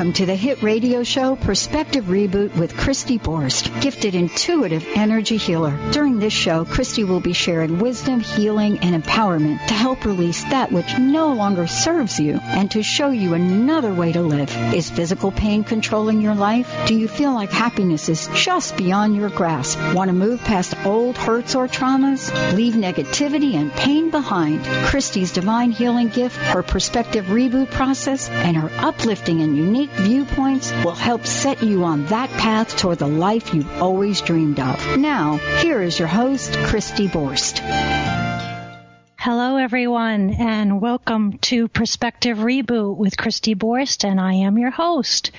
Welcome to the hit radio show Perspective Reboot with Christy Borst, gifted intuitive energy healer. During this show, Christy will be sharing wisdom, healing, and empowerment to help release that which no longer serves you and to show you another way to live. Is physical pain controlling your life? Do you feel like happiness is just beyond your grasp? Want to move past old hurts or traumas? Leave negativity and pain behind. Christy's divine healing gift, her Perspective Reboot process, and her uplifting and and unique viewpoints will help set you on that path toward the life you've always dreamed of. Now, here is your host, Christy Borst. Hello, everyone, and welcome to Perspective Reboot with Christy Borst, and I am your host.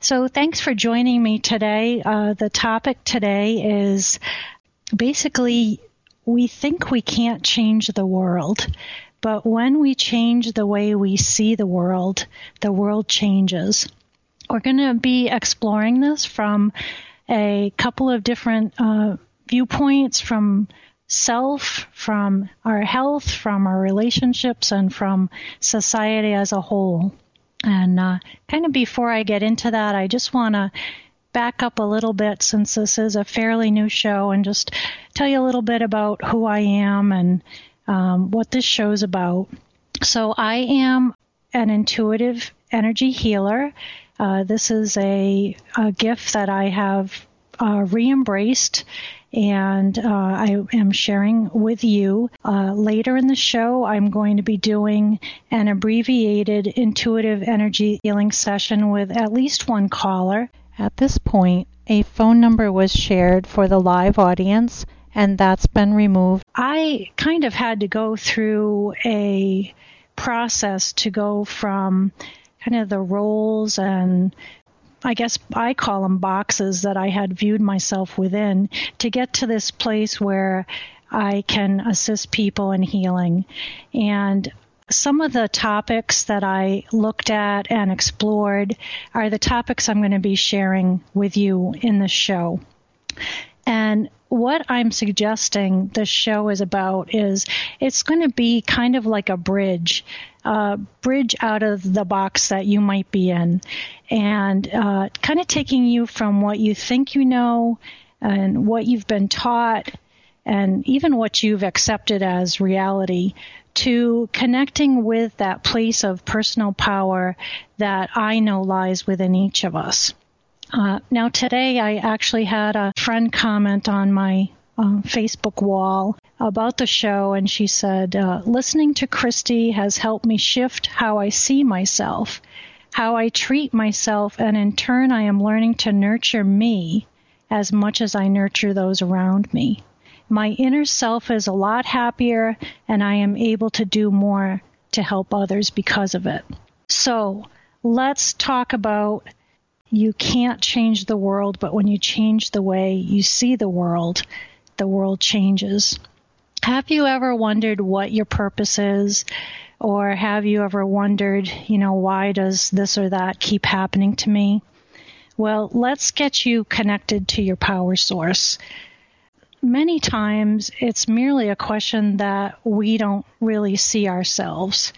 So, thanks for joining me today. Uh, the topic today is basically we think we can't change the world. But when we change the way we see the world, the world changes. We're going to be exploring this from a couple of different uh, viewpoints from self, from our health, from our relationships, and from society as a whole. And uh, kind of before I get into that, I just want to back up a little bit since this is a fairly new show and just tell you a little bit about who I am and um, what this show's about. So I am an intuitive energy healer. Uh, this is a, a, gift that I have uh, re-embraced and uh, I am sharing with you. Uh, later in the show, I'm going to be doing an abbreviated intuitive energy healing session with at least one caller. At this point, a phone number was shared for the live audience and that's been removed. I kind of had to go through a process to go from kind of the roles and I guess I call them boxes that I had viewed myself within to get to this place where I can assist people in healing. And some of the topics that I looked at and explored are the topics I'm going to be sharing with you in the show. And what I'm suggesting this show is about is it's going to be kind of like a bridge, a bridge out of the box that you might be in, and uh, kind of taking you from what you think you know and what you've been taught and even what you've accepted as reality to connecting with that place of personal power that I know lies within each of us. Uh, now, today I actually had a friend comment on my uh, Facebook wall about the show, and she said, uh, Listening to Christy has helped me shift how I see myself, how I treat myself, and in turn, I am learning to nurture me as much as I nurture those around me. My inner self is a lot happier, and I am able to do more to help others because of it. So, let's talk about you can't change the world, but when you change the way you see the world, the world changes. Have you ever wondered what your purpose is? Or have you ever wondered, you know, why does this or that keep happening to me? Well, let's get you connected to your power source. Many times it's merely a question that we don't really see ourselves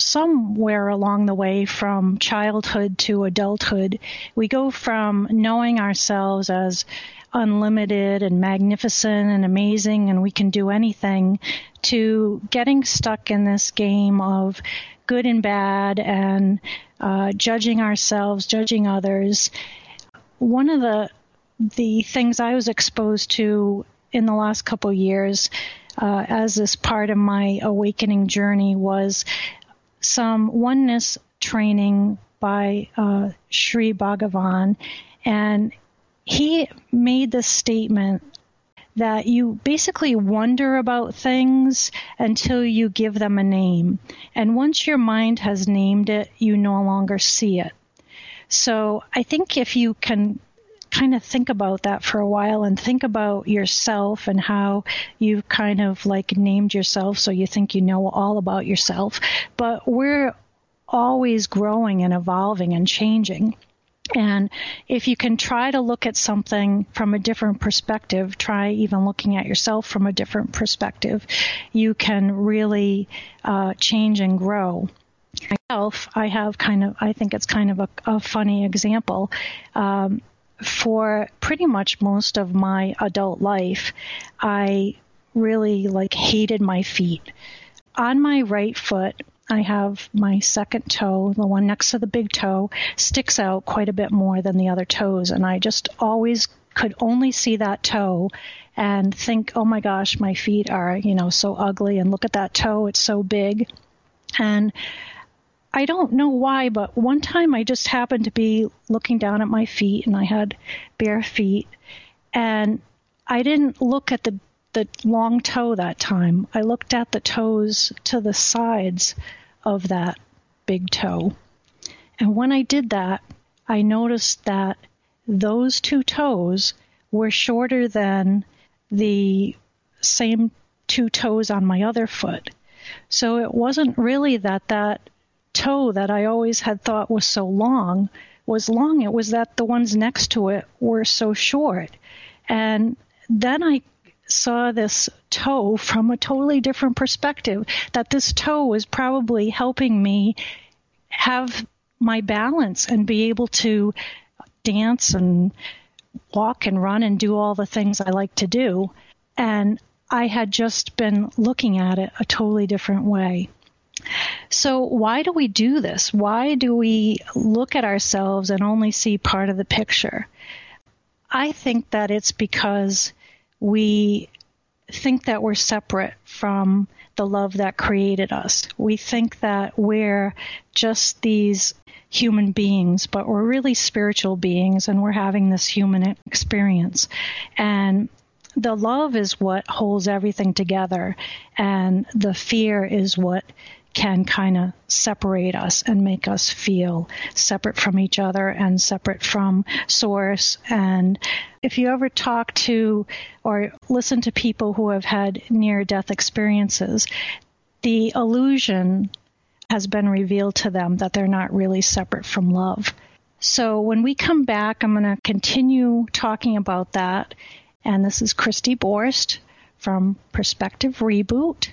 somewhere along the way from childhood to adulthood, we go from knowing ourselves as unlimited and magnificent and amazing and we can do anything to getting stuck in this game of good and bad and uh, judging ourselves, judging others. One of the the things I was exposed to in the last couple years uh, as this part of my awakening journey was some oneness training by uh, Sri Bhagavan, and he made the statement that you basically wonder about things until you give them a name. And once your mind has named it, you no longer see it. So I think if you can kind of think about that for a while and think about yourself and how you've kind of like named yourself so you think you know all about yourself. But we're always growing and evolving and changing. And if you can try to look at something from a different perspective, try even looking at yourself from a different perspective, you can really uh, change and grow. myself, I have kind of, I think it's kind of a, a funny example. Um, for pretty much most of my adult life, I really like hated my feet. On my right foot, I have my second toe, the one next to the big toe, sticks out quite a bit more than the other toes. And I just always could only see that toe and think, oh my gosh, my feet are, you know, so ugly. And look at that toe, it's so big. And I don't know why, but one time I just happened to be looking down at my feet and I had bare feet. And I didn't look at the the long toe that time. I looked at the toes to the sides of that big toe. And when I did that, I noticed that those two toes were shorter than the same two toes on my other foot. So it wasn't really that that toe that I always had thought was so long was long. It was that the ones next to it were so short. And then I saw this toe from a totally different perspective, that this toe was probably helping me have my balance and be able to dance and walk and run and do all the things I like to do. And I had just been looking at it a totally different way. So, why do we do this? Why do we look at ourselves and only see part of the picture? I think that it's because we think that we're separate from the love that created us. We think that we're just these human beings, but we're really spiritual beings and we're having this human experience. And the love is what holds everything together, and the fear is what can kind of separate us and make us feel separate from each other and separate from source. And if you ever talk to or listen to people who have had near death experiences, the illusion has been revealed to them that they're not really separate from love. So when we come back, I'm going to continue talking about that. And this is Christy Borst from Perspective Reboot.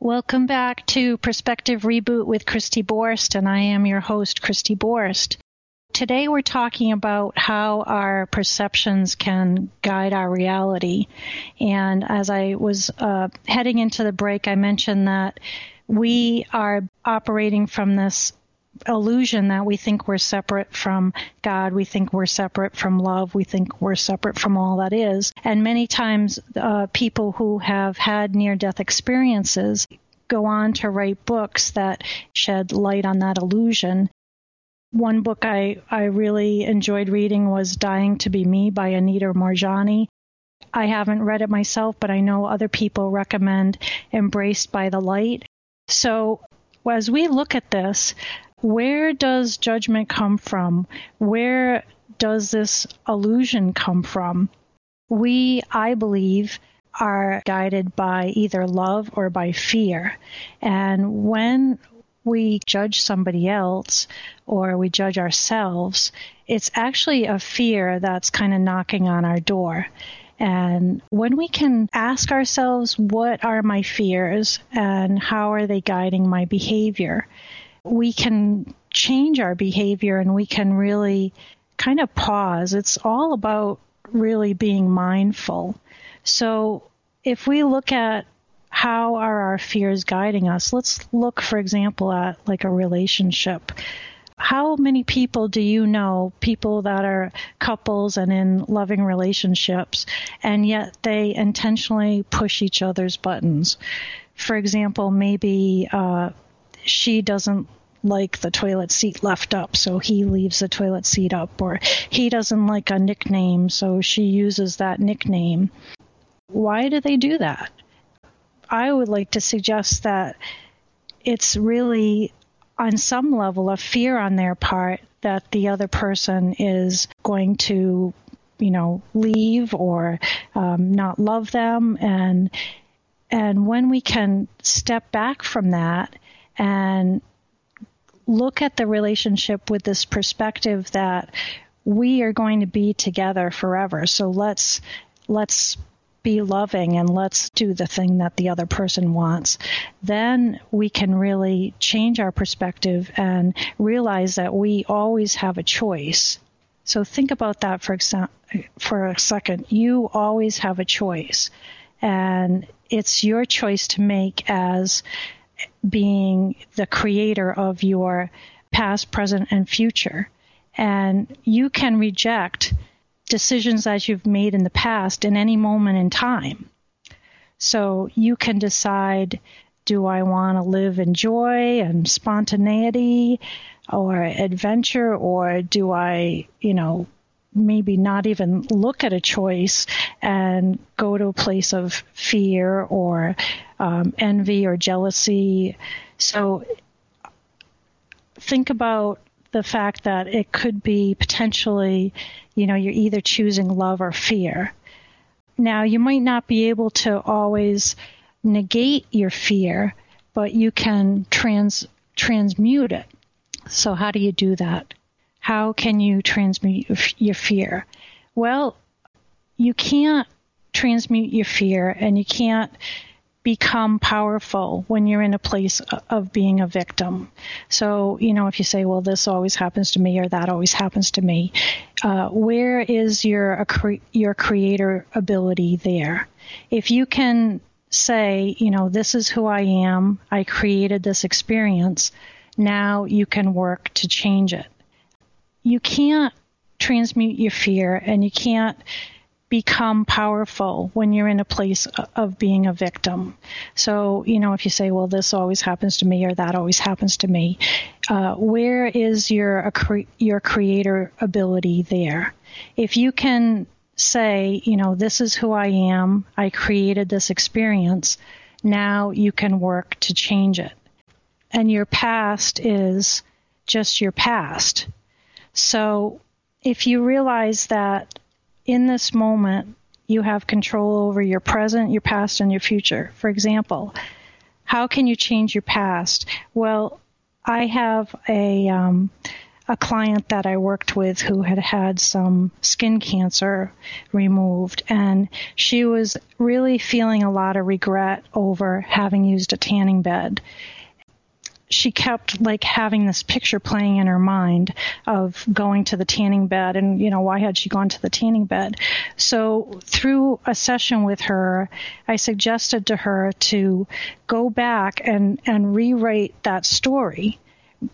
Welcome back to Perspective Reboot with Christy Borst, and I am your host, Christy Borst. Today we're talking about how our perceptions can guide our reality. And as I was uh, heading into the break, I mentioned that we are operating from this illusion that we think we're separate from God, we think we're separate from love, we think we're separate from all that is. And many times, uh, people who have had near death experiences go on to write books that shed light on that illusion. One book I, I really enjoyed reading was Dying to Be Me by Anita Moorjani. I haven't read it myself, but I know other people recommend Embraced by the Light. So as we look at this, where does judgment come from? Where does this illusion come from? We, I believe, are guided by either love or by fear. And when we judge somebody else or we judge ourselves, it's actually a fear that's kind of knocking on our door. And when we can ask ourselves, what are my fears and how are they guiding my behavior? We can change our behavior and we can really kind of pause. It's all about really being mindful. So if we look at how are our fears guiding us, let's look, for example, at like a relationship. How many people do you know, people that are couples and in loving relationships, and yet they intentionally push each other's buttons? For example, maybe uh, she doesn't like the toilet seat left up, so he leaves the toilet seat up, or he doesn't like a nickname, so she uses that nickname. Why do they do that? I would like to suggest that it's really, on some level, a fear on their part that the other person is going to, you know, leave or um, not love them, and and when we can step back from that and look at the relationship with this perspective that we are going to be together forever. So let's let's be loving and let's do the thing that the other person wants, then we can really change our perspective and realize that we always have a choice. So think about that for exa- for a second. You always have a choice, and it's your choice to make as being the creator of your past, present, and future. And you can reject decisions that you've made in the past in any moment in time. So you can decide do I want to live in joy and spontaneity or adventure, or do I, you know, maybe not even look at a choice and go to a place of fear or um, envy or jealousy? So think about the fact that it could be potentially, you know, you're either choosing love or fear. Now, you might not be able to always negate your fear, but you can trans transmute it. So, how do you do that? How can you transmute your fear? Well, you can't transmute your fear and you can't become powerful when you're in a place of being a victim. So, you know, if you say, well, this always happens to me or that always happens to me, uh, where is your, your creator ability there? If you can say, you know, this is who I am, I created this experience, now you can work to change it. You can't transmute your fear and you can't become powerful when you're in a place of being a victim. So, you know, if you say, well, this always happens to me or that always happens to me, uh, where is your, your creator ability there? If you can say, you know, this is who I am, I created this experience, now you can work to change it. And your past is just your past. So if you realize that in this moment, you have control over your present, your past, and your future. For example, how can you change your past? Well, I have a um, a client that I worked with who had had some skin cancer removed, and she was really feeling a lot of regret over having used a tanning bed she kept like having this picture playing in her mind of going to the tanning bed and you know why had she gone to the tanning bed. So through a session with her i suggested to her to go back and and rewrite that story.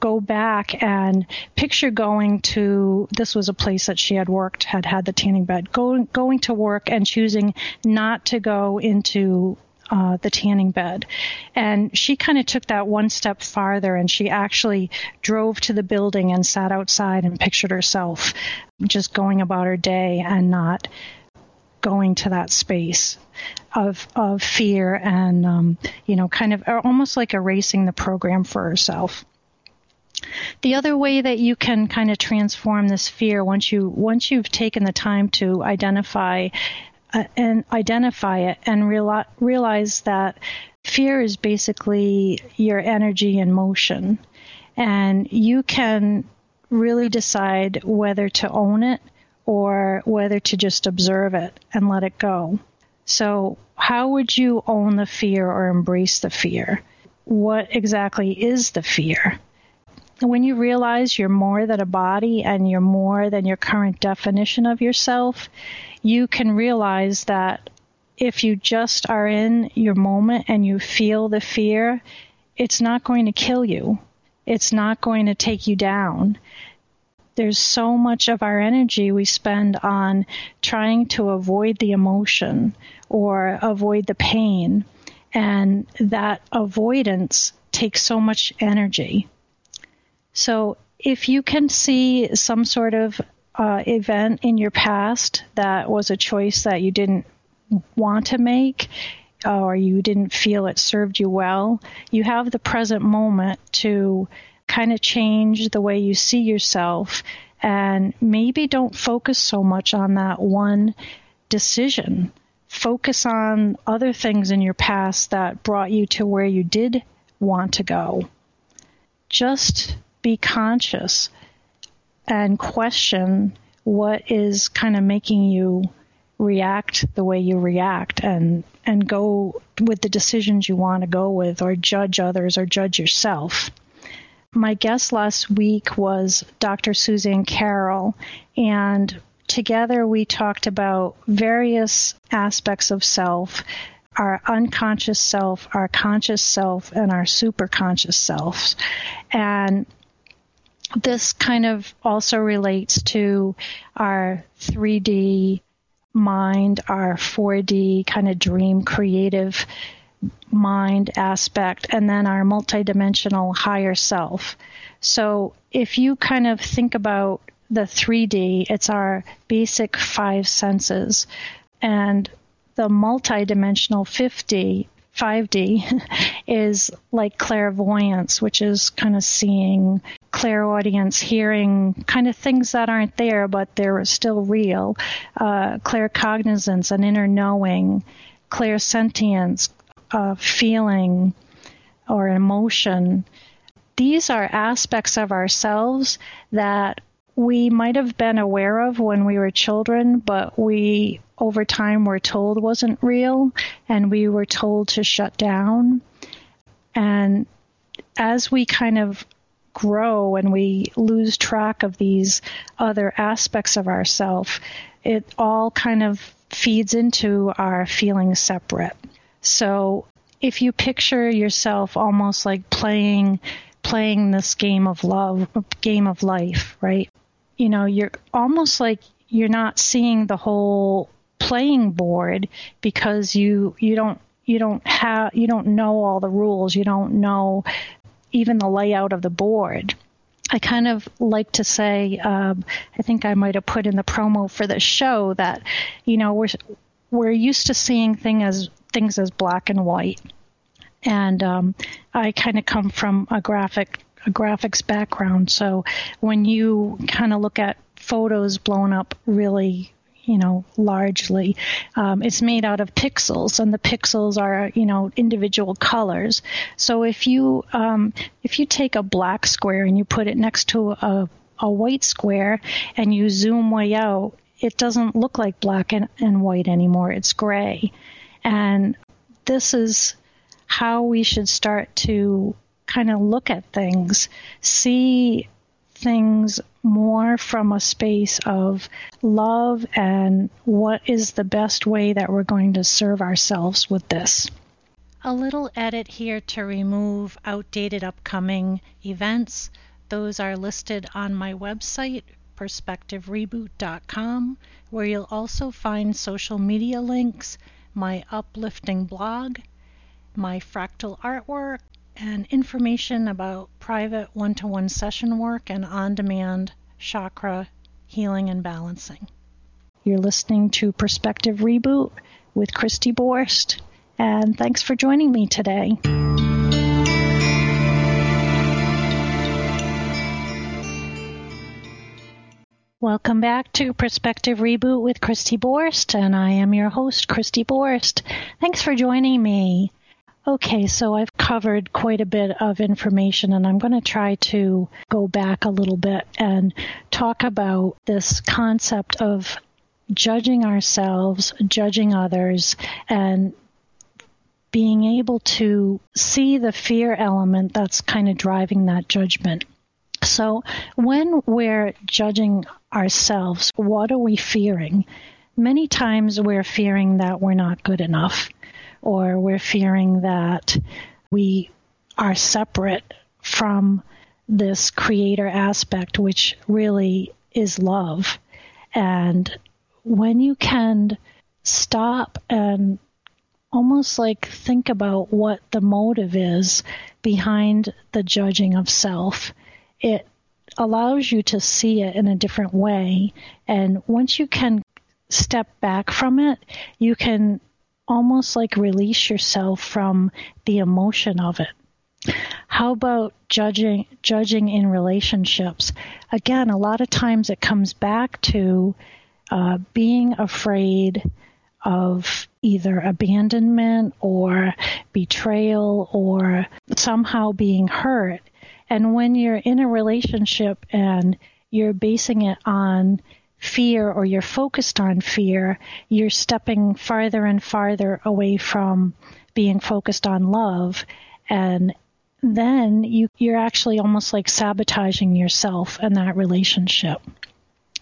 Go back and picture going to this was a place that she had worked had had the tanning bed going going to work and choosing not to go into uh, the tanning bed. And she kind of took that one step farther and she actually drove to the building and sat outside and pictured herself just going about her day and not going to that space of of fear and um, you know kind of almost like erasing the program for herself. The other way that you can kind of transform this fear once you once you've taken the time to identify uh, and identify it and reali- realize that fear is basically your energy in motion. And you can really decide whether to own it or whether to just observe it and let it go. So, how would you own the fear or embrace the fear? What exactly is the fear? When you realize you're more than a body and you're more than your current definition of yourself, you can realize that if you just are in your moment and you feel the fear, it's not going to kill you. It's not going to take you down. There's so much of our energy we spend on trying to avoid the emotion or avoid the pain. And that avoidance takes so much energy. So if you can see some sort of uh, event in your past that was a choice that you didn't want to make or you didn't feel it served you well, you have the present moment to kind of change the way you see yourself and maybe don't focus so much on that one decision. Focus on other things in your past that brought you to where you did want to go. Just be conscious and question what is kind of making you react the way you react and and go with the decisions you want to go with or judge others or judge yourself. My guest last week was Dr. Suzanne Carroll and together we talked about various aspects of self our unconscious self, our conscious self, and our superconscious selves. And this kind of also relates to our 3D mind, our 4D kind of dream creative mind aspect, and then our multidimensional higher self. So if you kind of think about the 3D, it's our basic five senses. And the multidimensional 50 5D is like clairvoyance, which is kind of seeing, clairaudience, hearing, kind of things that aren't there, but they're still real. Uh, claircognizance, an inner knowing, clairsentience, uh, feeling, or emotion. These are aspects of ourselves that we might have been aware of when we were children, but we over time were told wasn't real and we were told to shut down. And as we kind of grow and we lose track of these other aspects of ourself, it all kind of feeds into our feeling separate. So if you picture yourself almost like playing playing this game of love, game of life, right? you know, you're almost like you're not seeing the whole playing board because you you don't you don't have you don't know all the rules. You don't know even the layout of the board. I kind of like to say, um, I think I might have put in the promo for the show that, you know, we're we're used to seeing thing as things as black and white, and um, I kind of come from a graphic a graphics background. So when you kind of look at photos blown up really you know, largely. Um, it's made out of pixels, and the pixels are, you know, individual colors. So if you um, if you take a black square and you put it next to a, a white square and you zoom way out, it doesn't look like black and, and white anymore. It's gray, and this is how we should start to kind of look at things, see things more from a space of love and what is the best way that we're going to serve ourselves with this. A little edit here to remove outdated upcoming events. Those are listed on my website, perspectivereboot.com, where you'll also find social media links, my uplifting blog, my fractal artwork, and information about private one to one session work and on demand chakra healing and balancing. You're listening to Perspective Reboot with Christy Borst, and thanks for joining me today. Welcome back to Perspective Reboot with Christy Borst, and I am your host, Christy Borst. Thanks for joining me. Okay, so I've covered quite a bit of information and I'm going to try to go back a little bit and talk about this concept of judging ourselves, judging others, and being able to see the fear element that's kind of driving that judgment. So when we're judging ourselves, what are we fearing? Many times we're fearing that we're not good enough or we're fearing that we are separate from this creator aspect, which really is love. And when you can stop and almost like think about what the motive is behind the judging of self, it allows you to see it in a different way. And once you can step back from it, you can almost like release yourself from the emotion of it. How about judging judging in relationships? Again, a lot of times it comes back to uh, being afraid of either abandonment or betrayal or somehow being hurt. And when you're in a relationship and you're basing it on fear or you're focused on fear, you're stepping farther and farther away from being focused on love. And then you, you're actually almost like sabotaging yourself and that relationship.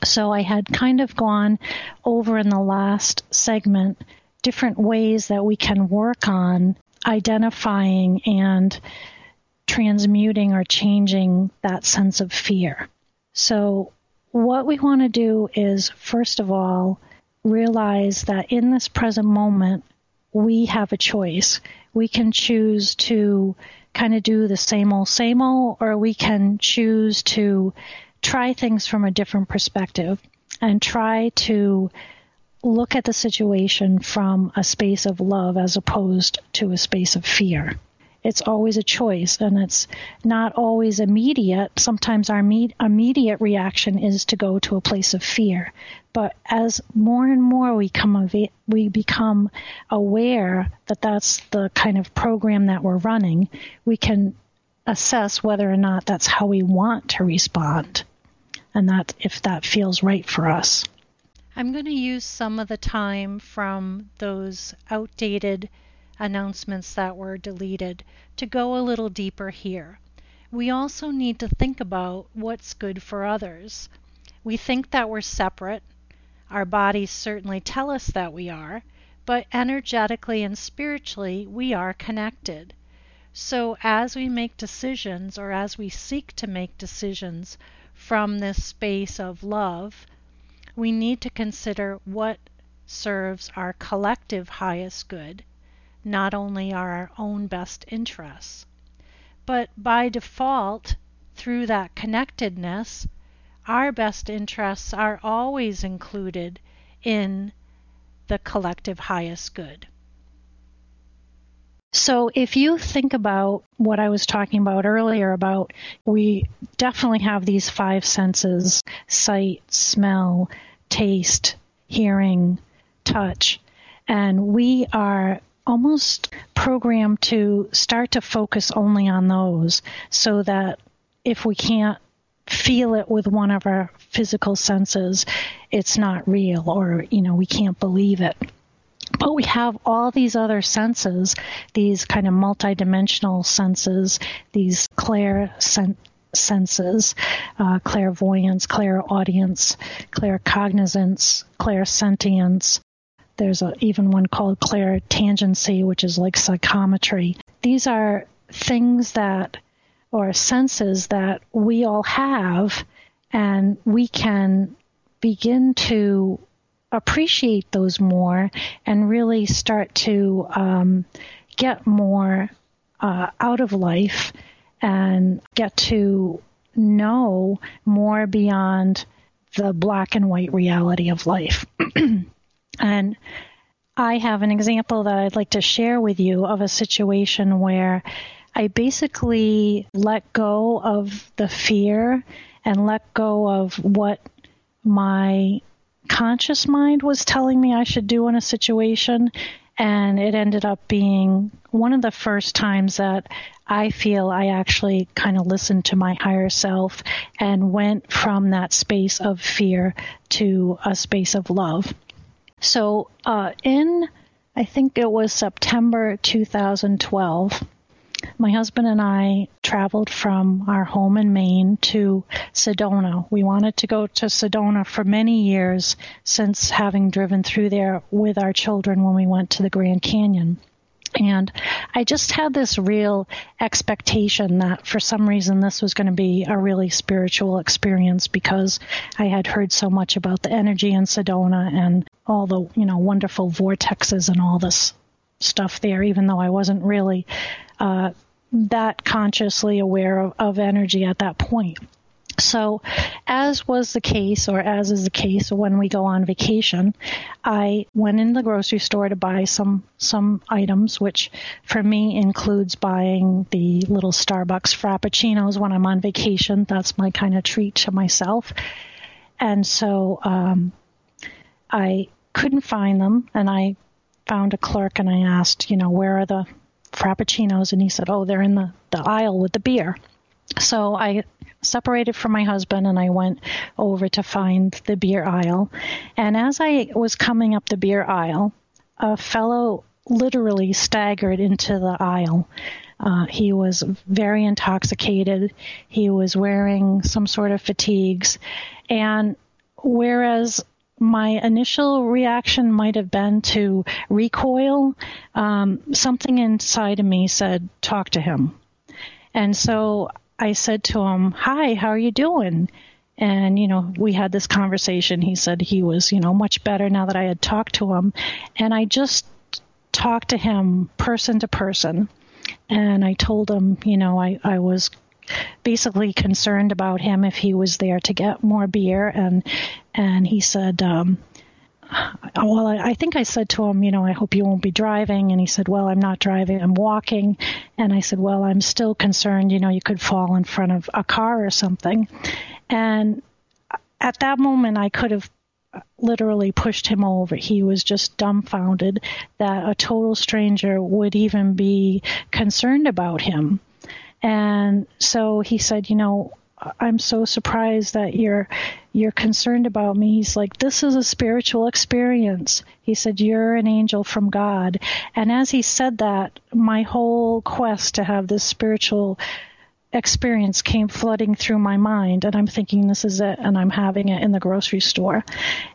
So I had kind of gone over in the last segment different ways that we can work on identifying and transmuting or changing that sense of fear. So, what we want to do is, first of all, realize that in this present moment, we have a choice. We can choose to kind of do the same old, same old, or we can choose to try things from a different perspective and try to look at the situation from a space of love as opposed to a space of fear. It's always a choice and it's not always immediate. Sometimes our immediate reaction is to go to a place of fear. But as more and more we come we become aware that that's the kind of program that we're running, we can assess whether or not that's how we want to respond and that if that feels right for us. I'm going to use some of the time from those outdated announcements that were deleted to go a little deeper here. We also need to think about what's good for others. We think that we're separate. Our bodies certainly tell us that we are, but energetically and spiritually, we are connected. So, as we make decisions or as we seek to make decisions from this space of love, we need to consider what serves our collective highest good, not only are our own best interests. But by default, through that connectedness, our best interests are always included in the collective highest good. So if you think about what I was talking about earlier about we definitely have these five senses, sight, smell, taste, hearing, touch, and we are almost programmed to start to focus only on those so that if we can't feel it with one of our physical senses, it's not real or, you know, we can't believe it. But we have all these other senses, these kind of multidimensional senses, these clair sen- senses, uh, clairvoyance, clairaudience, claircognizance, clairsentience. There's a, even one called clairtangency, which is like psychometry. These are things that, or senses that we all have, and we can begin to appreciate those more and really start to um, get more uh, out of life and get to know more beyond the black and white reality of life. and I have an example that I'd like to share with you of a situation where I basically let go of the fear and let go of what my conscious mind was telling me I should do in a situation. And it ended up being one of the first times that I feel I actually kind of listened to my higher self and went from that space of fear to a space of love. So, uh, in I think it was September 2012, my husband and I traveled from our home in Maine to Sedona. We wanted to go to Sedona for many years since having driven through there with our children when we went to the Grand Canyon. And I just had this real expectation that for some reason this was going to be a really spiritual experience because I had heard so much about the energy in Sedona and all the, you know, wonderful vortexes and all this stuff there, even though I wasn't really uh, that consciously aware of, of energy at that point. So, as was the case, or as is the case when we go on vacation, I went in the grocery store to buy some some items, which for me includes buying the little Starbucks frappuccinos when I'm on vacation. That's my kind of treat to myself. And so um, I couldn't find them, and I found a clerk and I asked, you know, where are the frappuccinos? And he said, oh, they're in the, the aisle with the beer. So I separated from my husband and I went over to find the beer aisle. And as I was coming up the beer aisle, a fellow literally staggered into the aisle. Uh, he was very intoxicated. He was wearing some sort of fatigues. And whereas my initial reaction might have been to recoil, um, something inside of me said, talk to him. And so I said to him, Hi, how are you doing? And, you know, we had this conversation. He said he was, you know, much better now that I had talked to him. And I just talked to him person to person. And I told him, you know, I, I was basically concerned about him if he was there to get more beer. And, and he said, um, Uh, well, I, I think I said to him, you know, I hope you won't be driving. And he said, well, I'm not driving, I'm walking. And I said, well, I'm still concerned, you know, you could fall in front of a car or something. And at that moment, I could have literally pushed him over. He was just dumbfounded that a total stranger would even be concerned about him. And so he said, you know, I'm so surprised that you're you're concerned about me. He's like, this is a spiritual experience. He said, you're an angel from God. And as he said that, my whole quest to have this spiritual experience came flooding through my mind and I'm thinking this is it and I'm having it in the grocery store.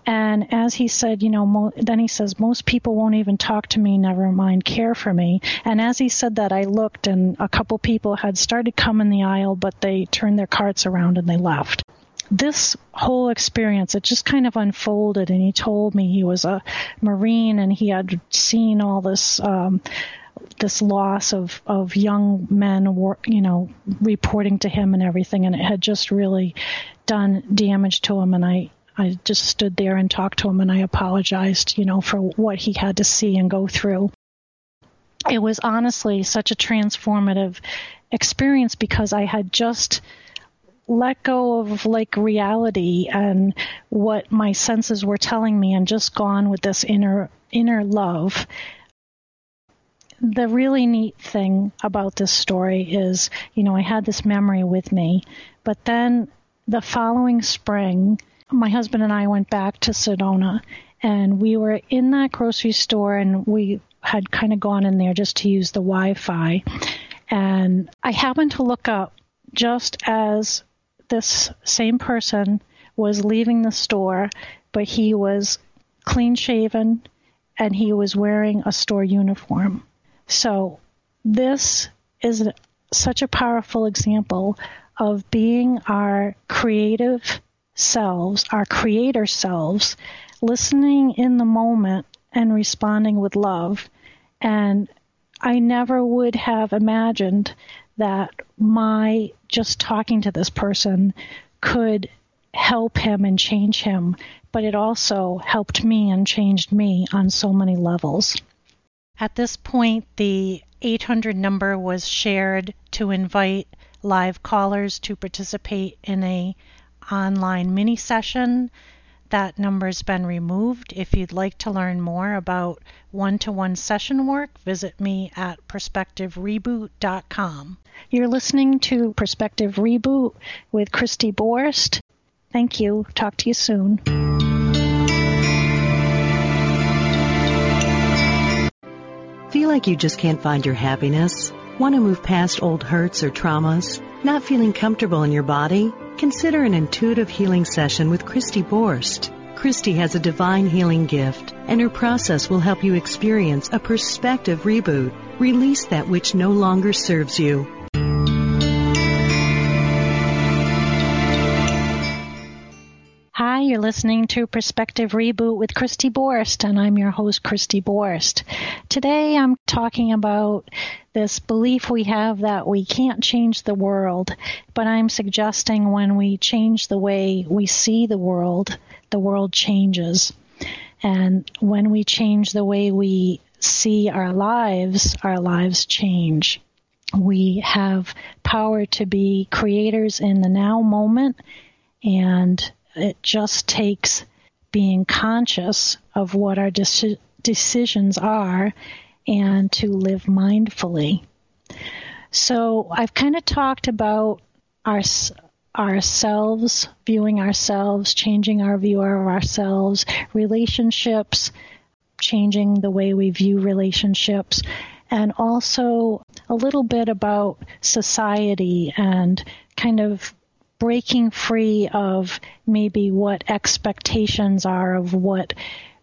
And as he said, you know, mo- then he says most people won't even talk to me, never mind care for me. And as he said that I looked and a couple people had started coming in the aisle but they turned their carts around and they left. This whole experience, it just kind of unfolded and he told me he was a Marine and he had seen all this um this loss of of young men, you know, reporting to him and everything, and it had just really done damage to him. And I I just stood there and talked to him, and I apologized, you know, for what he had to see and go through. It was honestly such a transformative experience because I had just let go of like reality and what my senses were telling me and just gone with this inner inner love the really neat thing about this story is, you know, I had this memory with me, but then the following spring, my husband and I went back to Sedona and we were in that grocery store and we had kind of gone in there just to use the Wi Fi. And I happened to look up just as this same person was leaving the store, but he was clean shaven and he was wearing a store uniform. So this is such a powerful example of being our creative selves, our creator selves, listening in the moment and responding with love. And I never would have imagined that my just talking to this person could help him and change him, but it also helped me and changed me on so many levels. At this point, the 800 number was shared to invite live callers to participate in a online mini session. That number's been removed. If you'd like to learn more about one-to-one session work, visit me at perspectivereboot.com. You're listening to Perspective Reboot with Christy Borst. Thank you. Talk to you soon. Feel like you just can't find your happiness? Want to move past old hurts or traumas? Not feeling comfortable in your body? Consider an intuitive healing session with Christy Borst. Christy has a divine healing gift, and her process will help you experience a perspective reboot. Release that which no longer serves you Hi, you're listening to Perspective Reboot with Christy Borst, and I'm your host, Christy Borst. Today I'm talking about this belief we have that we can't change the world, but I'm suggesting when we change the way we see the world, the world changes. And when we change the way we see our lives, our lives change. We have power to be creators in the now moment and it just takes being conscious of what our deci- decisions are and to live mindfully. So I've kind of talked about our ourselves, viewing ourselves, changing our view of ourselves, relationships, changing the way we view relationships, and also a little bit about society and kind of breaking free of maybe what expectations are of what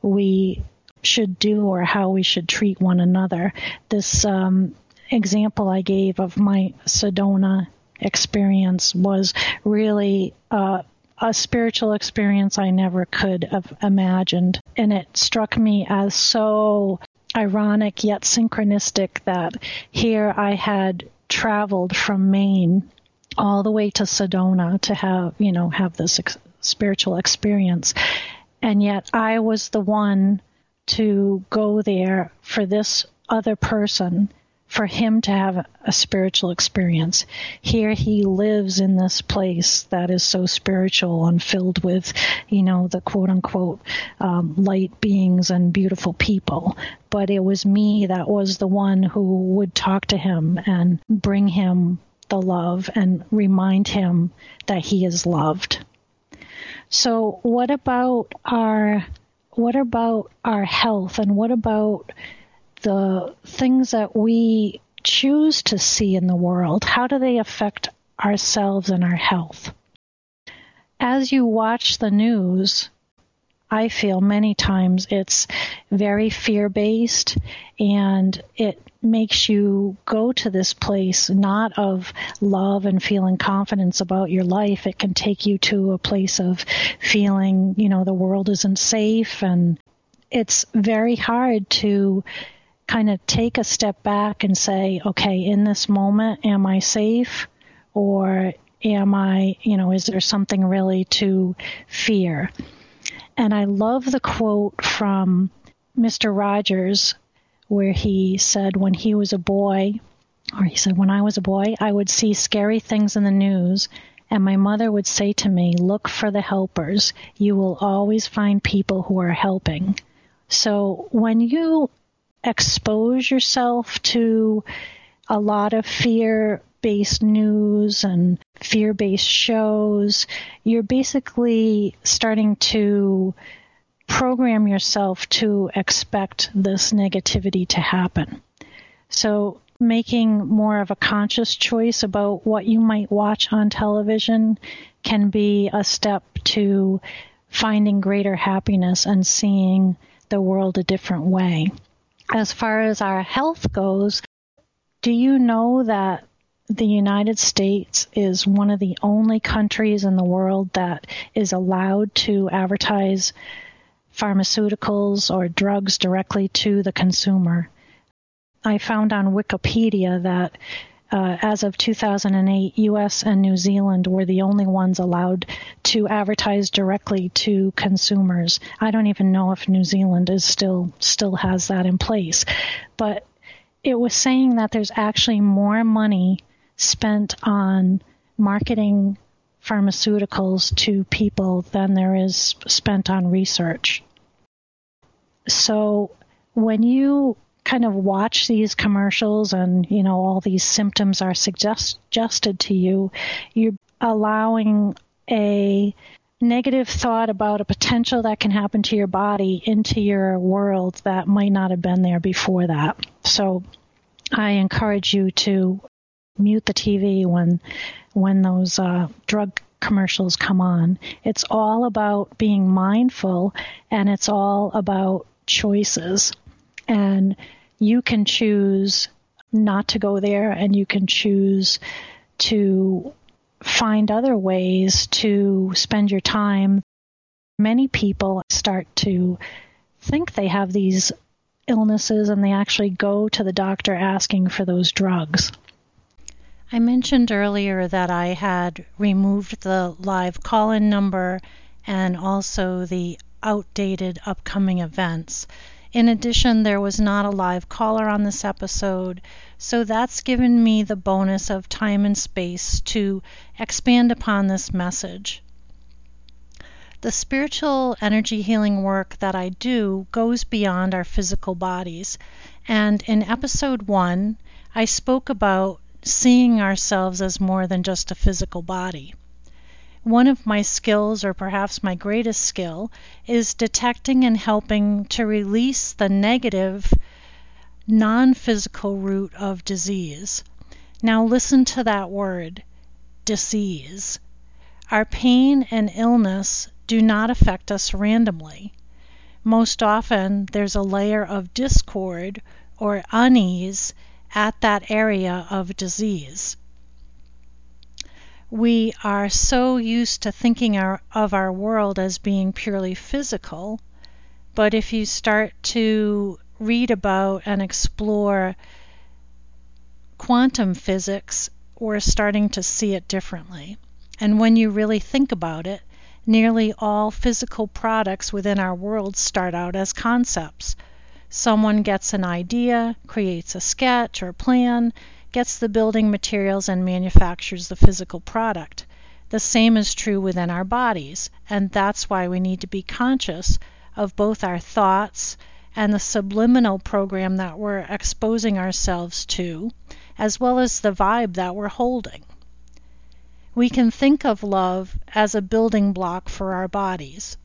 we should do or how we should treat one another. This um, example I gave of my Sedona experience was really uh, a spiritual experience I never could have imagined. And it struck me as so ironic yet synchronistic that here I had traveled from Maine all the way to Sedona to have, you know, have this ex- spiritual experience. And yet I was the one to go there for this other person for him to have a spiritual experience. Here he lives in this place that is so spiritual and filled with, you know, the quote unquote um, light beings and beautiful people. But it was me that was the one who would talk to him and bring him the love and remind him that he is loved. So what about our what about our health and what about the things that we choose to see in the world, how do they affect ourselves and our health? As you watch the news, I feel many times it's very fear based and it makes you go to this place not of love and feeling confidence about your life. It can take you to a place of feeling, you know, the world isn't safe and it's very hard to kind of take a step back and say, okay, in this moment, am I safe? Or am I, you know, is there something really to fear? And I love the quote from Mr. Rogers where he said when he was a boy, or he said, when I was a boy, I would see scary things in the news and my mother would say to me, look for the helpers. You will always find people who are helping. So when you expose yourself to a lot of fear based news and fear based shows, you're basically starting to program yourself to expect this negativity to happen. So, making more of a conscious choice about what you might watch on television can be a step to finding greater happiness and seeing the world a different way as far as our health goes, do you know that the United States is one of the only countries in the world that is allowed to advertise pharmaceuticals or drugs directly to the consumer? I found on Wikipedia that uh, as of 2008, U.S. and New Zealand were the only ones allowed to advertise directly to consumers. I don't even know if New Zealand is still still has that in place, but it was saying that there's actually more money spent on marketing pharmaceuticals to people than there is spent on research. So when you kind of watch these commercials and you know all these symptoms are suggest- suggested to you you're allowing a negative thought about a potential that can happen to your body into your world that might not have been there before that so i encourage you to mute the tv when when those uh, drug commercials come on it's all about being mindful and it's all about choices and you can choose not to go there and you can choose to find other ways to spend your time. Many people start to think they have these illnesses and they actually go to the doctor asking for those drugs. I mentioned earlier that I had removed the live call in number and also the outdated upcoming events. In addition, there was not a live caller on this episode, so that's given me the bonus of time and space to expand upon this message. The spiritual energy healing work that I do goes beyond our physical bodies, and in episode one, I spoke about seeing ourselves as more than just a physical body. one of my skills, or perhaps my greatest skill, is detecting and helping to release the negative, non physical root of disease. Now, listen to that word disease. Our pain and illness do not affect us randomly. Most often, there's a layer of discord or unease at that area of disease we are so used to thinking our, of our world as being purely physical. But if you start to read about and explore quantum physics, we're starting to see it differently. And when you really think about it, nearly all physical products within our world start out as concepts. Someone gets an idea, creates a sketch or plan, gets the building materials and manufactures the physical product. The same is true within our bodies, and that's why we need to be conscious of both our thoughts and the subliminal program that we're exposing ourselves to, as well as the vibe that we're holding. We can think of love as a building block for our bodies.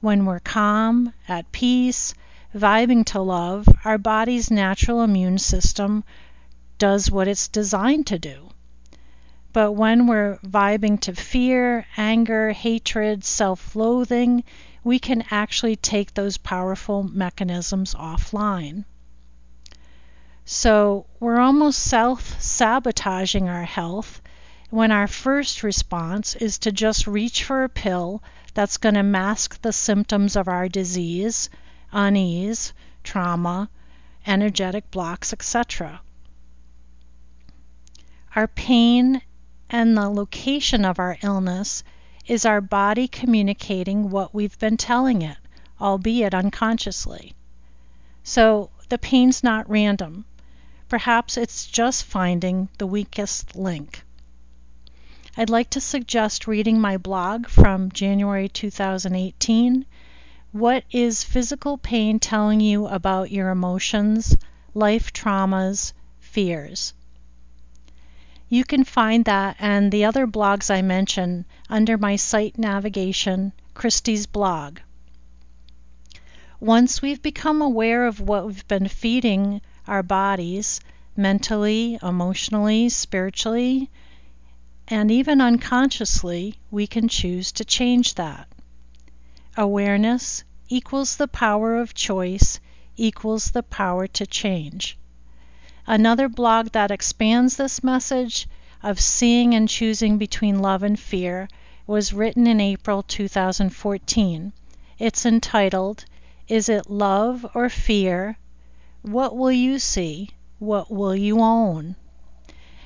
When we're calm, at peace, vibing to love, our body's natural immune system does what it's designed to do. But when we're vibing to fear, anger, hatred, self loathing, we can actually take those powerful mechanisms offline. So we're almost self sabotaging our health when our first response is to just reach for a pill that's going to mask the symptoms of our disease, unease, trauma, energetic blocks, etc. Our pain and the location of our illness is our body communicating what we've been telling it, albeit unconsciously. So the pain's not random. Perhaps it's just finding the weakest link. I'd like to suggest reading my blog from January 2018. What is physical pain telling you about your emotions, life traumas, fears? You can find that and the other blogs I mention under my site navigation, Christy's blog. Once we've become aware of what we've been feeding our bodies mentally, emotionally, spiritually, and even unconsciously, we can choose to change that. Awareness equals the power of choice equals the power to change. Another blog that expands this message of seeing and choosing between love and fear was written in April 2014. It's entitled, Is It Love or Fear? What Will You See? What Will You Own?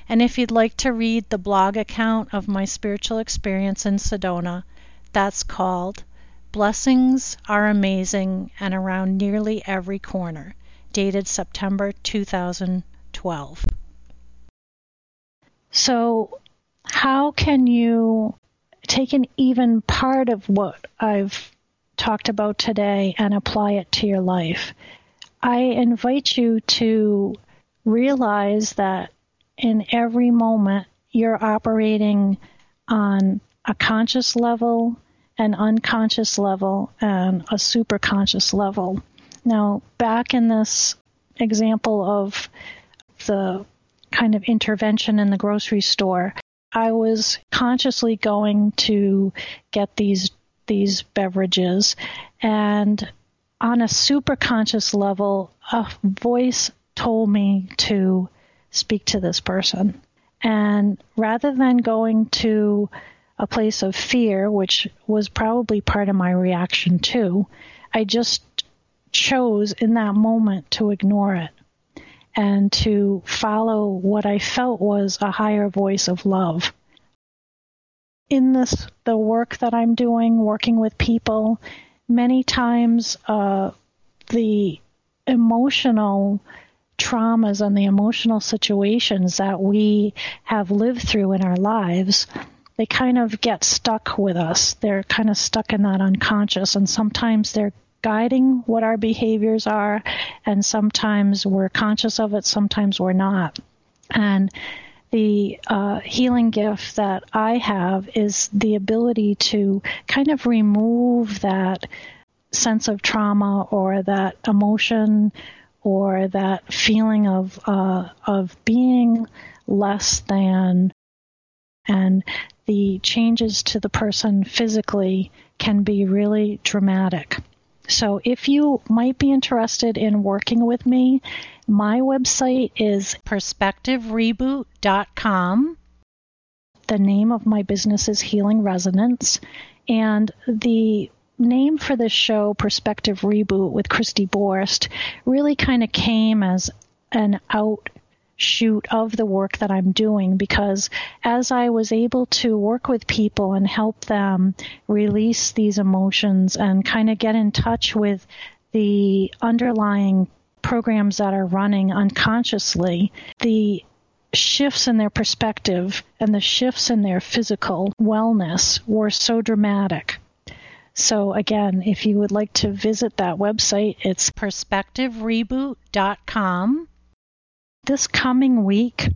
And if you'd like to read the blog account of my spiritual experience in Sedona, that's called Blessings Are Amazing and Around Nearly Every Corner, dated September 2012. So, how can you take an even part of what I've talked about today and apply it to your life? I invite you to realize that in every moment you're operating on a conscious level, an unconscious level, and a superconscious level. Now, back in this example of the kind of intervention in the grocery store, I was consciously going to get these these beverages and on a superconscious level a voice told me to speak to this person and rather than going to a place of fear which was probably part of my reaction too i just chose in that moment to ignore it and to follow what I felt was a higher voice of love. In this, the work that I'm doing, working with people, many times uh, the emotional traumas and the emotional situations that we have lived through in our lives, they kind of get stuck with us. They're kind of stuck in that unconscious, and sometimes they're guiding what our behaviors are, and sometimes we're conscious of it, sometimes we're not. And the uh, healing gift that I have is the ability to kind of remove that sense of trauma or that emotion or that feeling of uh, of being less than, and the changes to the person physically can be really dramatic. So if you might be interested in working with me, my website is perspectivereboot.com. The name of my business is Healing Resonance, and the name for this show, Perspective Reboot with Christy Borst, really kind of came as an outshoot of the work that I'm doing because as I was able to work with people and help them release these emotions and kind of get in touch with the underlying programs that are running unconsciously, the shifts in their perspective and the shifts in their physical wellness were so dramatic. So, again, if you would like to visit that website, it's perspectivereboot.com. This coming week,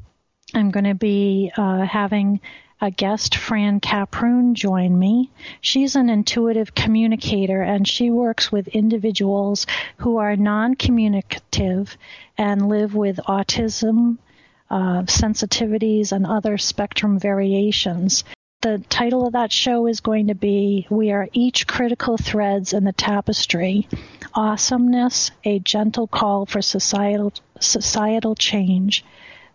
I'm going to be uh, having a guest, Fran Caproon, join me. She's an intuitive communicator and she works with individuals who are non communicative and live with autism, uh, sensitivities, and other spectrum variations the title of that show is going to be We Are Each Critical Threads in the Tapestry Awesomeness, a Gentle Call for Societal, societal Change.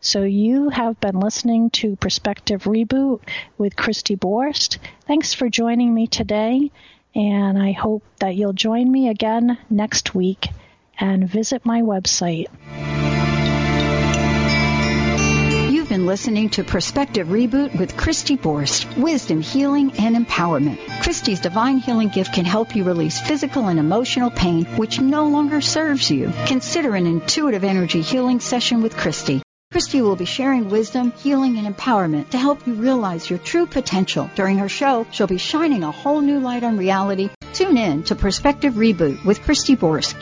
So you have been listening to Perspective Reboot with Christy Borst. Thanks for joining me today, and I hope that you'll join me again next week and visit my website. Listening to Perspective Reboot with Christy Borst, wisdom, healing, and empowerment. Christy's divine healing gift can help you release physical and emotional pain which no longer serves you. Consider an intuitive energy healing session with Christy. Christy will be sharing wisdom, healing, and empowerment to help you realize your true potential. During her show, she'll be shining a whole new light on reality. Tune in to Perspective Reboot with Christy Borst.